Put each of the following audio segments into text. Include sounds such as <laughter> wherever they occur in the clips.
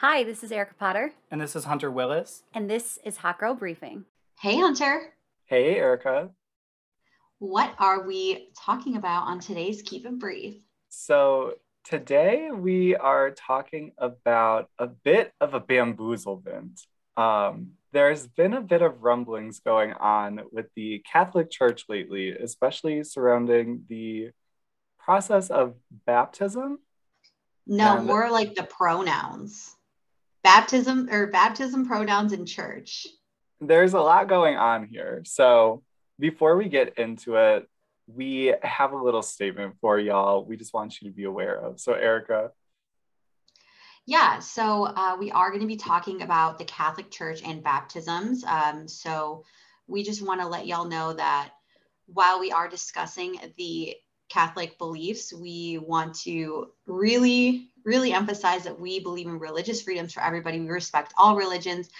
Hi, this is Erica Potter, And this is Hunter Willis. and this is Hot Girl Briefing. Hey, Hunter. Hey, Erica. What are we talking about on today's Keep It Brief? So today we are talking about a bit of a bamboozlement. Um, there's been a bit of rumblings going on with the Catholic Church lately, especially surrounding the process of baptism. No, And- more like the pronouns. Baptism or baptism pronouns in church. There's a lot going on here. So before we get into it, we have a little statement for y'all. We just want you to be aware of. So, Erica, Yeah, so uh, we are going to be talking about the Catholic Church and baptisms. Um, so we just want to let y'all know that while we are discussing the Catholic beliefs, we want to really, really emphasize that we believe in religious freedoms for everybody. We respect all religions.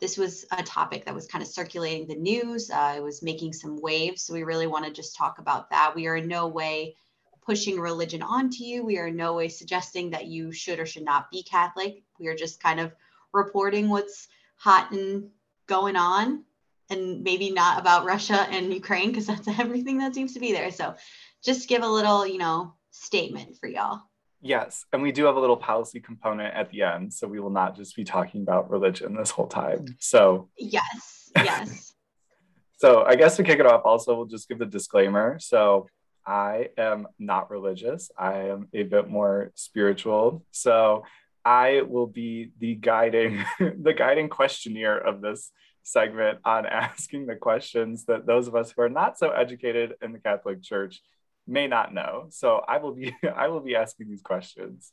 This was a topic that was kind of circulating the news. Uh, it was making some waves. So we really want to just talk about that. We are in no way pushing religion onto you. We are in no way suggesting that you should or should not be Catholic. We are just kind of reporting what's hot and going on, and maybe not about Russia and Ukraine because that's <laughs> everything that seems to be there. So just give a little, you know, statement for y'all. Yes, and we do have a little policy component at the end. So we will not just be talking about religion this whole time. So, Yes, <laughs> yes. so I guess to kick it off, also, we'll just give the disclaimer. So, I am not religious, I am a bit more spiritual. So, I will be the guiding <laughs> the guiding questionnaire of this segment on <laughs> asking the questions that those of us who are not so educated in the Catholic Church may not know. So I will be <laughs> I will be asking these questions.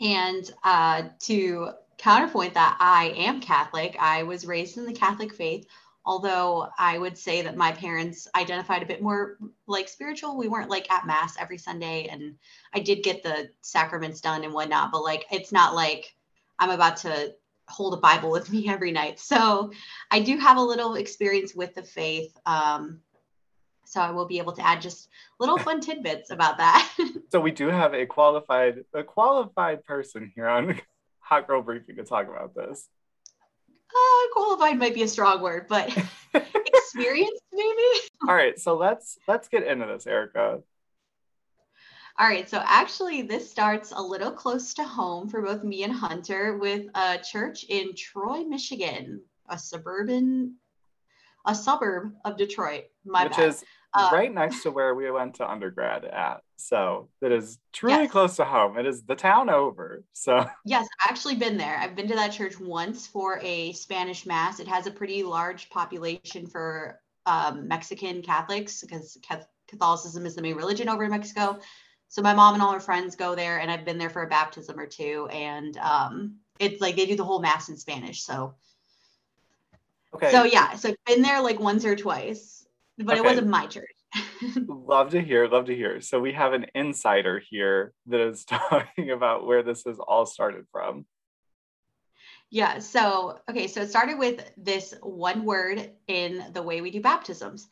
And uh, to counterpoint that, I am Catholic. I was raised in the Catholic faith, although I would say that my parents identified a bit more like spiritual. We weren't like at Mass every Sunday, and I did get the sacraments done and whatnot, but like it's not like I'm about to hold a Bible with me <laughs> every night. So I do have a little experience with the faith. Um, so I will be able to add just little fun tidbits about that. <laughs> So we do have a qualified a qualified person here on <laughs> Hot Girl Briefing to talk about this. uh, qualified might be a strong word, but <laughs> experienced maybe. All right, so let's let's get into this, Erica. All right, so actually, this starts a little close to home for both me and Hunter with a church in Troy, Michigan, a suburban, a suburb of Detroit. My which bad. is Uh, right next to where we went to undergrad at. So it is truly Yes. close to home. It is the town over. So <laughs> Yes, I've actually been there. I've been to that church once for a Spanish mass. It has a pretty large population for um, Mexican Catholics because Catholicism is the main religion over in Mexico. So my mom and all her friends go there, and I've been there for a baptism or two. And um, it's like they do the whole mass in Spanish. So okay. so yeah, so I've been there like once or twice, but it wasn't my church. <laughs> Love to hear, love to hear. So we have an insider here that is <laughs> talking about where this has all started from. Yeah. So, okay. So it started with this one word in the way we do baptisms.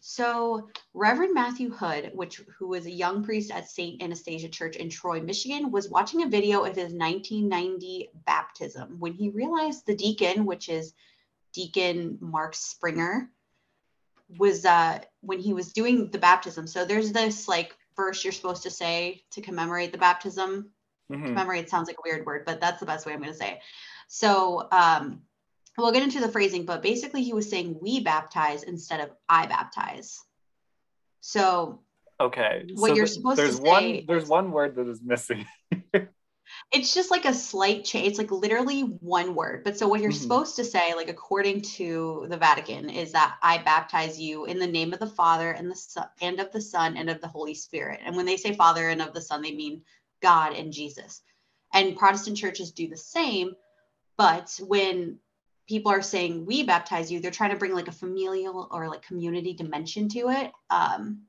So Reverend Matthew Hood, which who was a young priest at St. Anastasia Church in Troy, Michigan, was watching a video of his 1990 baptism when he realized the deacon, which is Deacon Mark Springer, was uh when he was doing the baptism. So there's this like verse you're supposed to say to commemorate the baptism Mhm. commemorate sounds like a weird word, but that's the best way I'm going to say it. So um, we'll get into the phrasing, but basically he was saying we baptize instead of I baptize. So Okay. What so you're supposed to there's one there's one word that is missing. <laughs> it's just like a slight change. It's like literally one word. But so what you're Mhm. supposed to say, like according to the Vatican, is that I baptize you in the name of the Father and the Son and of the Son and of the Holy Spirit. And when they say Father and of the Son, they mean God and Jesus. And Protestant churches do the same. But when people are saying we baptize you, they're trying to bring like a familial or like community dimension to it. Um,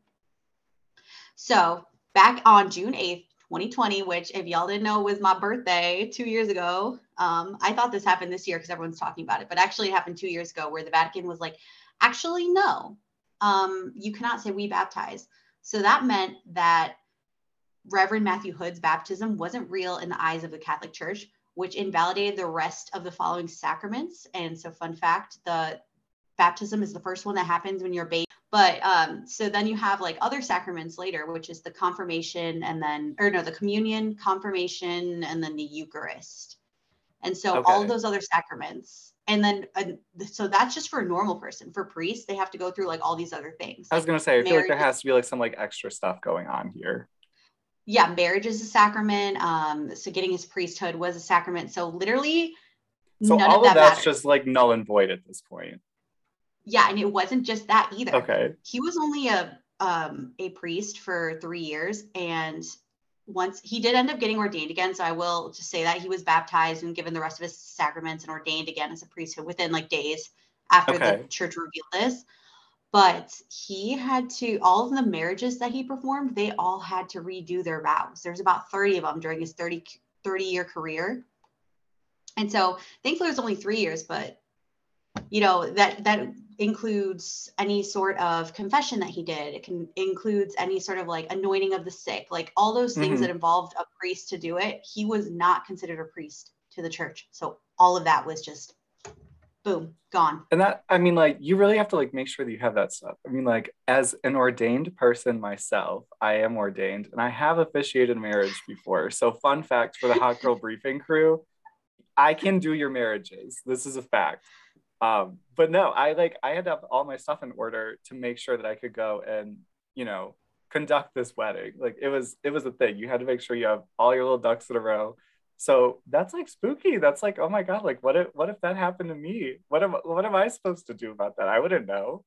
so back on June 8th, 2020, which if y'all didn't know was my birthday two years ago, um, I thought this happened this year because everyone's talking about it, but actually it happened two years ago where the Vatican was like, actually, no, um, you cannot say we baptize. So that meant that Reverend Matthew Hood's baptism wasn't real in the eyes of the Catholic Church, which invalidated the rest of the following sacraments. And so, fun fact the baptism is the first one that happens when you're a baby. But um, so then you have like other sacraments later, which is the confirmation and then, or no, the communion, confirmation, and then the Eucharist. And so all Okay. of those other sacraments. And then, uh, so that's just for a normal person. For priests, they have to go through like all these other things. I was gonna say, I feel like there has to be like some like extra stuff going on here. yeah, marriage is a sacrament. Um, so getting his priesthood was a sacrament. So literally, So all of of that's matters. just like null and void at this point. Yeah, and it wasn't just that either. Okay. He was only a um, a priest for three years, and once he did end up getting ordained again. So I will just say that he was baptized and given the rest of his sacraments and ordained again as a priesthood within like days after Okay. the church revealed this. But he had to all of the marriages that he performed, they all had to redo their vows. There's about 30 of them during his 30 30 year career. And so thankfully it was only three years, but you know, that that includes any sort of confession that he did. It can includes any sort of like anointing of the sick, like all those things Mhm. that involved a priest to do it. He was not considered a priest to the church. So all of that was just boom, gone. And that, I mean, like, you really have to like make sure that you have that stuff. I mean, like, as an ordained person myself, I am ordained and I have officiated marriage before. So, fun fact for the Hot Girl <laughs> Briefing crew, I can do your marriages. This is a fact. Um, but no, I like, I had to have all my stuff in order to make sure that I could go and, you know, conduct this wedding. Like, it was, it was a thing. You had to make sure you have all your little ducks in a row. So that's like spooky. That's like, oh my god, like what if what if that happened to me? What am what am I supposed to do about that? I wouldn't know.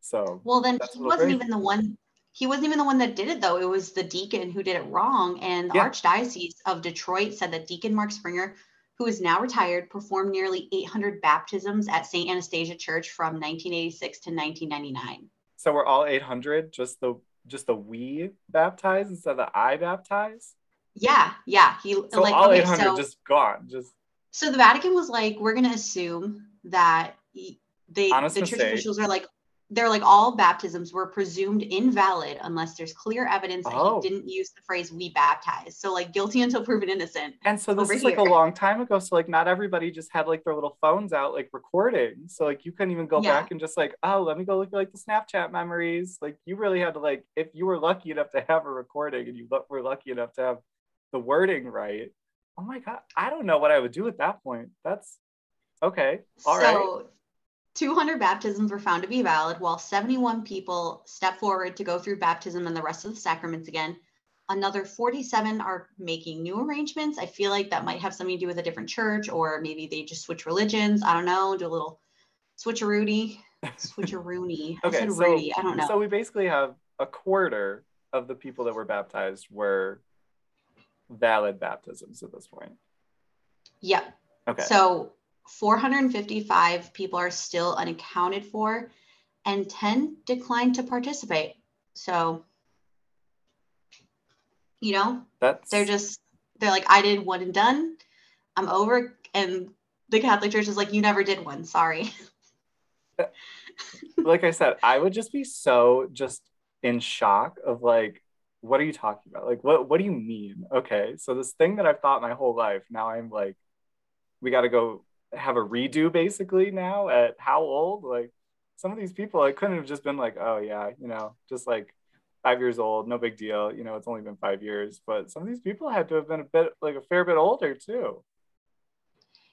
So Well, then he wasn't crazy. even the one. He wasn't even the one that did it, though. It was the deacon who did it wrong. And the Yeah. Archdiocese of Detroit said that Deacon Mark Springer, who is now retired, performed nearly 800 baptisms at St. Anastasia Church from 1986 to 1999. so we're all 800, just the just the we baptize instead of the I baptize. Yeah, yeah. He So like all okay, 800 so, just gone. Just so the Vatican was like, we're gonna assume that he- they Honest the church officials are like, they're like all baptisms were presumed invalid unless there's clear evidence that Oh. he didn't use the phrase "we baptize." So like guilty until proven innocent. and so this is like a long time ago. So like not everybody just had like their little phones out like recording. So like you couldn't even go Yeah. back and just like, oh, let me go look at like the Snapchat memories. Like you really had to like if you were lucky enough to have a recording and you were lucky enough to have the wording right. Oh my god, I don't know what I would do at that point. That's okay. All right. So 200 baptisms were found to be valid, while 71 people stepped forward to go through baptism and the rest of the sacraments again. Another 47 are making new arrangements. I feel like that might have something to do with a different church, or maybe they just switch religions. I don't know. Do a little switcheroony. <laughs> Switcheroony. I Okay, said so Rudy. I don't know. so we basically have a quarter of the people that were baptized were valid baptisms at this point. yep. Okay. So 455 people are still unaccounted for, and 10 declined to participate. So, you know, That's they're just they're like, I did one and done. I'm over. And the Catholic Church is like, you never did one. Sorry. Uh, like I said, I would just be so just in shock of like, what are you talking about? Like, what what do you mean? Okay, so this thing that I've thought my whole life, now I'm like, we got to go have a redo basically now at how old? Like, some of these people, I couldn't have just been like, oh yeah, you know, just like five years old, no big deal. You know, it's only been five years, but some of these people had to have been a bit like a fair bit older too.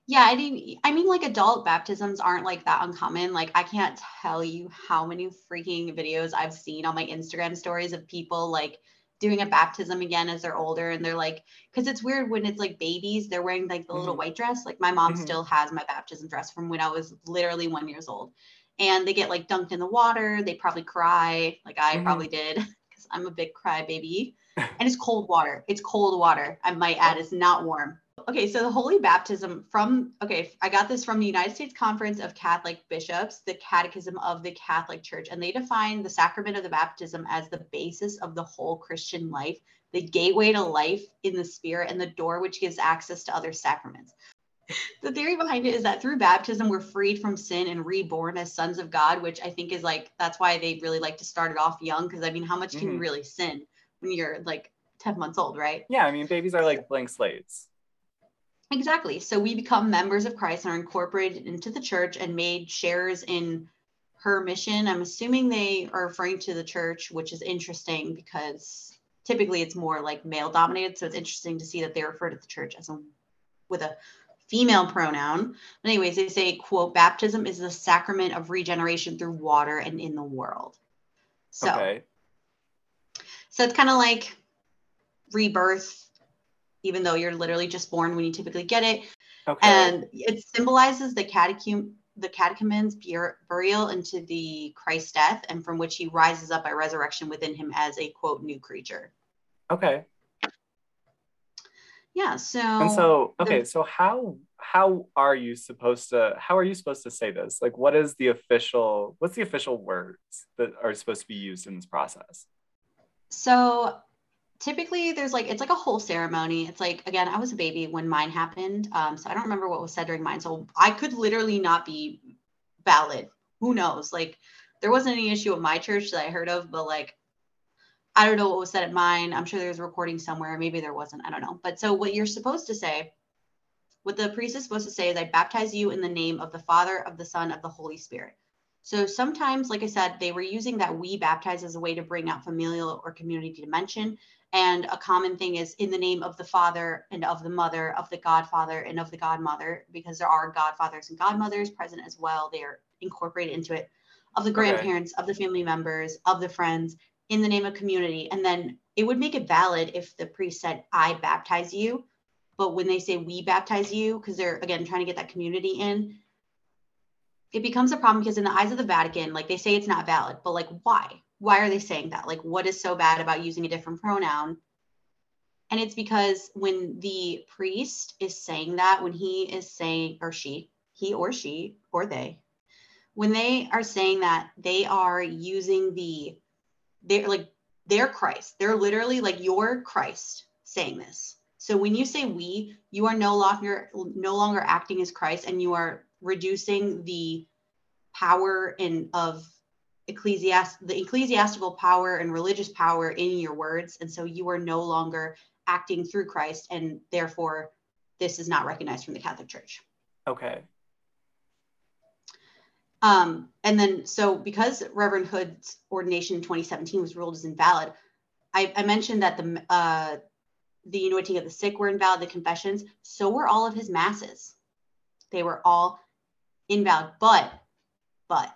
Yeah, I mean, I mean, like adult baptisms aren't like that uncommon. Like, I can't tell you how many freaking videos I've seen on my Instagram stories of people like doing a baptism again as they're older, and they're like, because it's weird when it's like babies, they're wearing like the little Mhm. white dress. Like my mom Mhm. still has my baptism dress from when I was literally one years old, and they get like dunked in the water. They probably cry, like I Mhm. probably did, <laughs> because I'm a big cry baby. <laughs> and it's cold water. It's cold water. I might add, it's not warm. Okay, so the holy baptism from, okay, I got this from the United States Conference of Catholic Bishops, the Catechism of the Catholic Church, and they define the sacrament of the baptism as the basis of the whole Christian life, the gateway to life in the spirit, and the door which gives access to other sacraments. <laughs> The theory behind it is that through baptism, we're freed from sin and reborn as sons of God, which I think is like, that's why they really like to start it off young. Because I mean, how much can you Mhm. really sin when you're like 10 months old, right? Yeah, I mean, babies are like blank slates. Exactly. So we become members of Christ and are incorporated into the church and made sharers in her mission. I'm assuming they are referring to the church, which is interesting because typically it's more like male dominated. So it's interesting to see that they refer to the church as a with a female pronoun. But anyways, they say, quote, baptism is the sacrament of regeneration through water and in the world. So, Okay. so it's kind of like rebirth, even though you're literally just born when you typically get it. Okay. And it symbolizes the catecum the catechumen's bur- burial into the Christ's death, and from which he rises up by resurrection within him as a quote new creature. okay. Yeah. So. And so, the- okay, so how how are you supposed to how are you supposed to say this? Like what is the official what's the official words that are supposed to be used in this process? So typically there's like it's like a whole ceremony. It's like again, I was a baby when mine happened. Um, so I don't remember what was said during mine. So I could literally not be valid. Who knows? Like there wasn't any issue at my church that I heard of, but like I don't know what was said at mine. I'm sure there's a recording somewhere. Maybe there wasn't. I don't know. But so what you're supposed to say, what the priest is supposed to say is I baptize you in the name of the Father, of the Son, of the Holy Spirit. So sometimes, like I said, they were using that we baptize as a way to bring out familial or community dimension. And a common thing is in the name of the Father and of the Mother, of the Godfather and of the Godmother, because there are Godfathers and Godmothers present as well. They are incorporated into it, of the Okay. grandparents, of the family members, of the friends, in the name of community. And then it would make it valid if the priest said, I baptize you. But when they say we baptize you, because they're again trying to get that community in, it becomes a problem because in the eyes of the Vatican, like they say it's not valid, but like why? Why are they saying that? Like what is so bad about using a different pronoun? And it's because when the priest is saying that, when he is saying, or she, he or she, or they, when they are saying that, they are using the, they're like, they're Christ. They're literally like your Christ saying this. So when you say we, you are no longer no longer acting as Christ, and you are reducing the power in of ecclesiast the ecclesiastical power and religious power in your words, and so you are no longer acting through Christ, and therefore this is not recognized from the Catholic Church. Okay. Um, and then, so because Reverend Hood's ordination in 2017 was ruled as invalid, I, I mentioned that the uh, the anointing of the sick were invalid, the confessions. So were all of his masses. They were all invalid. But, but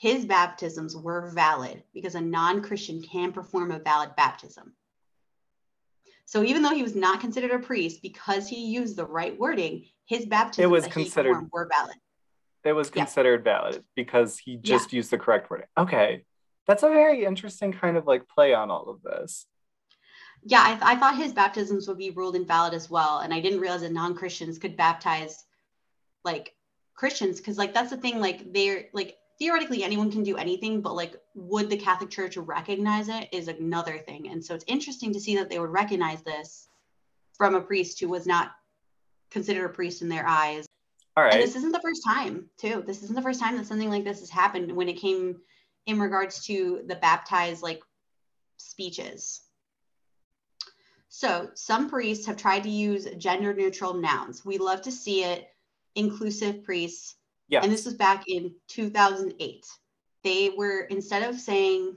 his baptisms were valid because a non-Christian can perform a valid baptism. So even though he was not considered a priest, because he used the right wording, his baptisms was that he considered- were valid. It was Yeah. considered valid because he just used the correct wording. Okay. That's a very interesting kind of like play on all of this. Yeah, I, th- I thought his baptisms would be ruled invalid as well, and I didn't realize that non-Christians could baptize like Christians because like that's the thing. Like they're like theoretically anyone can do anything, but like would the Catholic Church recognize it is another thing. And so it's interesting to see that they would recognize this from a priest who was not considered a priest in their eyes. All right. And this isn't the first time, too. This isn't the first time that something like this has happened when it came in regards to the baptized like speeches. So, some priests have tried to use gender neutral nouns. We love to see it inclusive priests. Yes. And this was back in 2008. They were, instead of saying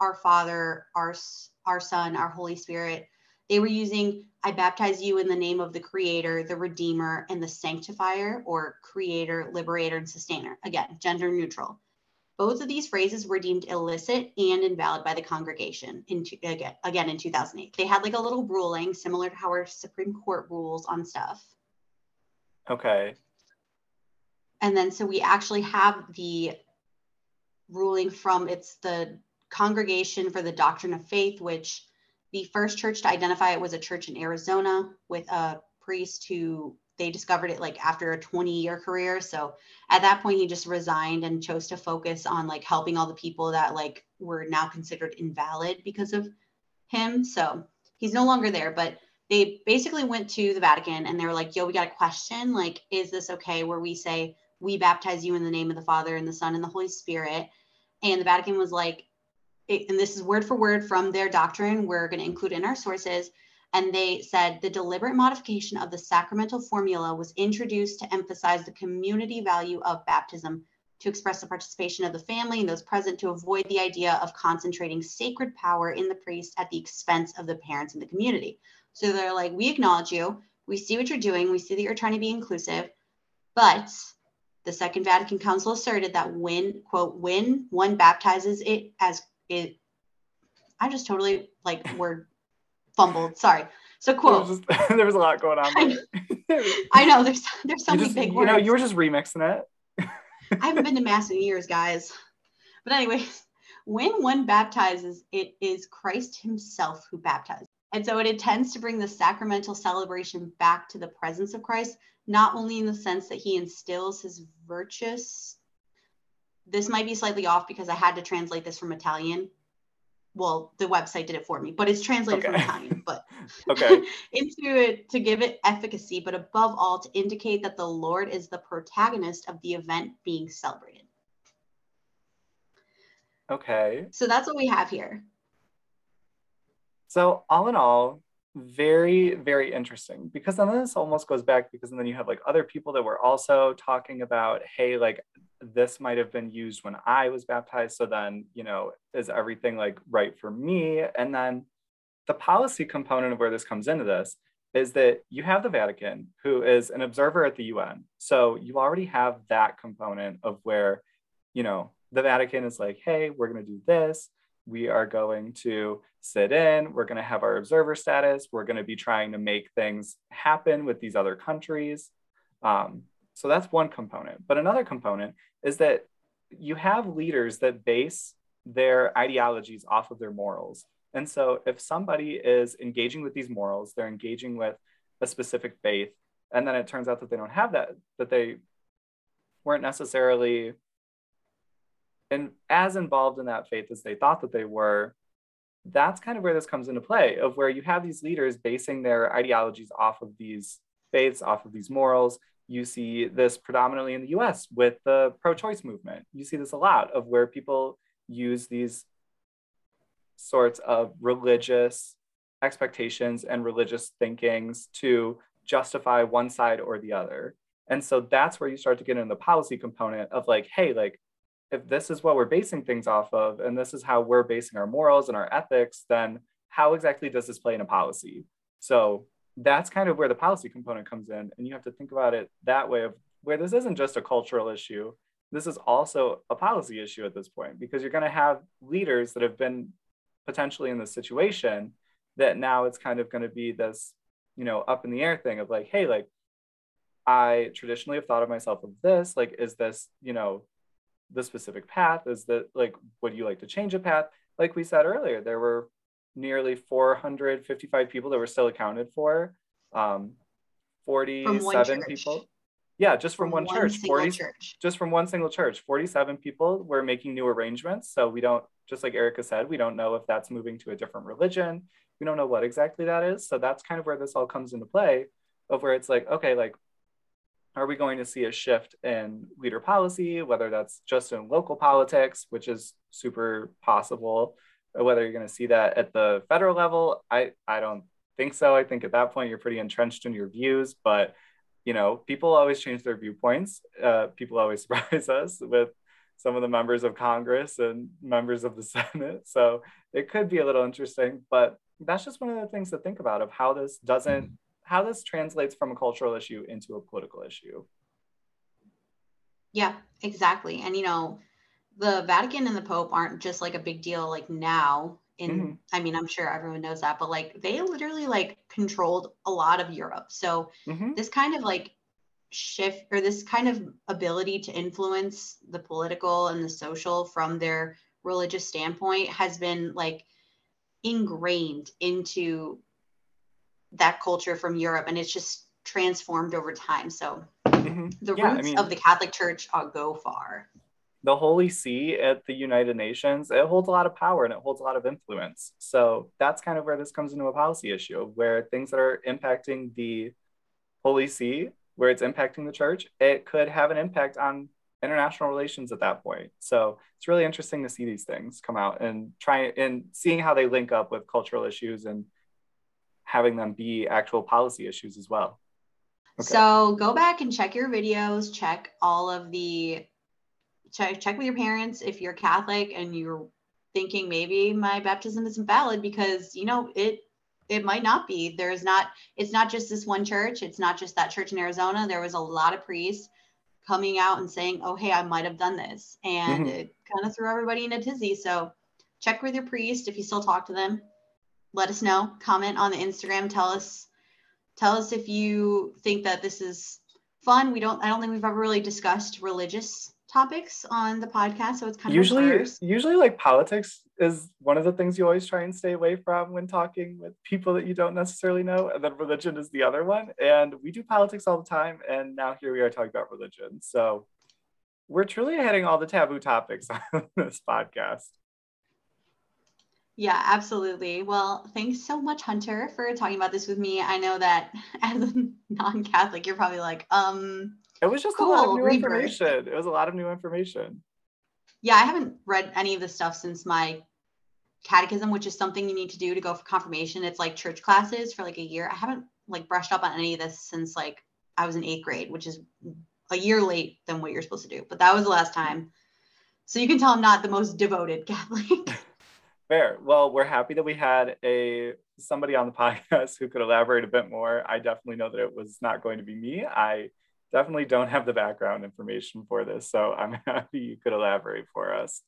our Father, our, our Son, our Holy Spirit, they were using I baptize you in the name of the Creator, the Redeemer, and the Sanctifier, or Creator, Liberator, and Sustainer. Again, gender neutral. Both of these phrases were deemed illicit and invalid by the congregation in two, again, again in 2008. They had like a little ruling similar to how our Supreme Court rules on stuff. Okay. And then so we actually have the ruling from it's the Congregation for the Doctrine of Faith, which the first church to identify it was a church in Arizona with a priest who they discovered it like after a 20 year career. So at that point he just resigned and chose to focus on like helping all the people that like were now considered invalid because of him. So he's no longer there, but they basically went to the Vatican and they were like, yo, we got a question. Like, is this okay where we say, we baptize you in the name of the Father and the Son and the Holy Spirit? And the Vatican was like, it- and this is word for word from their doctrine, we're going to include in our sources. And they said the deliberate modification of the sacramental formula was introduced to emphasize the community value of baptism, to express the participation of the family and those present, to avoid the idea of concentrating sacred power in the priest at the expense of the parents and the community. So they're like, we acknowledge you. We see what you're doing. We see that you're trying to be inclusive. But the Second Vatican Council asserted that when, quote, when one baptizes it as it, I just totally like <laughs> word fumbled. Sorry. So quote. There was, just, <laughs> there was a lot going on. <laughs> I know, there's there's so you many just, big you words. know, you were just remixing it. I haven't been to mass in years, guys. But anyways, when one baptizes, it is Christ Himself who baptizes. And so it intends to bring the sacramental celebration back to the presence of Christ, not only in the sense that he instills his virtues. This might be slightly off because I had to translate this from Italian. Well, the website did it for me, but it's translated from Italian. But <laughs> <laughs> Okay. into it to give it efficacy, but above all, to indicate that the Lord is the protagonist of the event being celebrated. Okay. So that's what we have here. So all in all, very, very interesting because then this almost goes back because then you have like other people that were also talking about, hey, like this might have been used when I was baptized. So then, you know, is everything like right for me? And then the policy component of where this comes into this is that you have the Vatican, who is an observer at the UN. So you already have that component of where, you know, the Vatican is like, hey, we're going to do this. We are going to sit in. We're going to have our observer status. We're going to be trying to make things happen with these other countries. Um, so that's one component. But another component is that you have leaders that base their ideologies off of their morals. And so if somebody is engaging with these morals, they're engaging with a specific faith, and then it turns out that they don't have that, that they weren't necessarily in, as involved in that faith as they thought that they were, that's kind of where this comes into play of where you have these leaders basing their ideologies off of these faiths, off of these morals. You see this predominantly in the US with the pro choice movement. You see this a lot of where people use these sorts of religious expectations and religious thinkings to justify one side or the other. And so that's where you start to get into the policy component of like, hey, like, if this is what we're basing things off of, and this is how we're basing our morals and our ethics, then how exactly does this play in a policy? So that's kind of where the policy component comes in. And you have to think about it that way of where this isn't just a cultural issue. This is also a policy issue at this point because you're going to have leaders that have been potentially in this situation that now it's kind of going to be this, you know, up in the air thing of like, hey, like, I traditionally have thought of myself of this. Like, is this, you know, the specific path? Is that like, would you like to change a path? Like we said earlier, there were nearly 455 people that were still accounted for. Um, 47 people. Yeah, just from, from one, one, church. 40, church. Just from one single church. 47 people were making new arrangements. So we don't, just like Erica said, we don't know if that's moving to a different religion. We don't know what exactly that is. So that's kind of where this all comes into play of where it's like, okay, like are we going to see a shift in leader policy, whether that's just in local politics, which is super possible, or whether you're going to see that at the federal level? I, I don't think so. I think at that point you're pretty entrenched in your views, but you know, people always change their viewpoints. Uh, people always <laughs> surprise us with some of the members of Congress and members of the <laughs> Senate. So it could be a little interesting, but that's just one of the things to think about of how this doesn't how this translates from a cultural issue into a political issue. Yeah, exactly. And you know, the Vatican and the Pope aren't just like a big deal like now in mm-hmm. I mean, I'm sure everyone knows that, but like they literally like controlled a lot of Europe. So mm-hmm. this kind of like shift or this kind of ability to influence the political and the social from their religious standpoint has been like ingrained into that culture from Europe and it's just transformed over time. So mm-hmm. the yeah, roots I mean, of the Catholic Church uh, go far. The Holy See at the United Nations, it holds a lot of power and it holds a lot of influence. So that's kind of where this comes into a policy issue, where things that are impacting the Holy See, where it's impacting the church, it could have an impact on international relations at that point. So it's really interesting to see these things come out and try and seeing how they link up with cultural issues and having them be actual policy issues as well. Okay. So go back and check your videos, check all of the check check with your parents if you're Catholic and you're thinking maybe my baptism isn't valid because you know it it might not be. There's not it's not just this one church, it's not just that church in Arizona. There was a lot of priests coming out and saying, "Oh, hey, I might have done this." And mm-hmm. it kind of threw everybody in a tizzy. So check with your priest if you still talk to them. Let us know. Comment on the Instagram. Tell us tell us if you think that this is fun. We don't I don't think we've ever really discussed religious topics on the podcast so it's kind usually, of usually usually like politics is one of the things you always try and stay away from when talking with people that you don't necessarily know and then religion is the other one and we do politics all the time and now here we are talking about religion so we're truly hitting all the taboo topics <laughs> on this podcast yeah, absolutely. Well, thanks so much, Hunter, for talking about this with me. I know that <laughs> as a non-Catholic, you're probably like, um, it was just cool, a lot of new information. It was a lot of new information. Yeah, I haven't read any of this stuff since my catechism, which is something you need to do to go for confirmation. It's like church classes for like a year. I haven't like brushed up on any of this since like I was in eighth grade, which is a year late than what you're supposed to do. But that was the last time. So you can tell I'm not the most devoted <laughs> Catholic. Fair. Well, we're happy that we had a somebody on the <laughs> podcast who could elaborate a bit more. I definitely know that it was not going to be me. I definitely don't have the background information for this. So I'm <laughs> happy you could elaborate for us.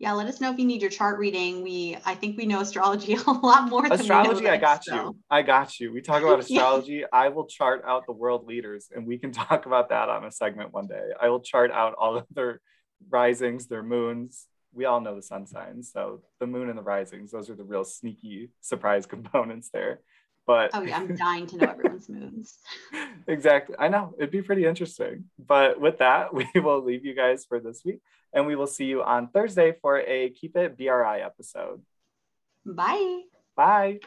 Yeah, let us know if you need your chart reading. We, I think we know astrology <laughs> a lot more. Astrology, I got so. you. I got you. We talk about astrology. yeah. I will chart out the world leaders, and we can talk about that on a segment one day. I will chart out all of their risings, their moons. We all know the sun signs, so the moon and the risings; those are the real sneaky surprise <laughs> components there. But oh yeah, I'm dying to know everyone's moons. <laughs> exactly. I know it'd be pretty interesting. But with that, <laughs> we will leave you guys for this week and we will see you on Thursday for a Keep It BRI episode. Bye. Bye.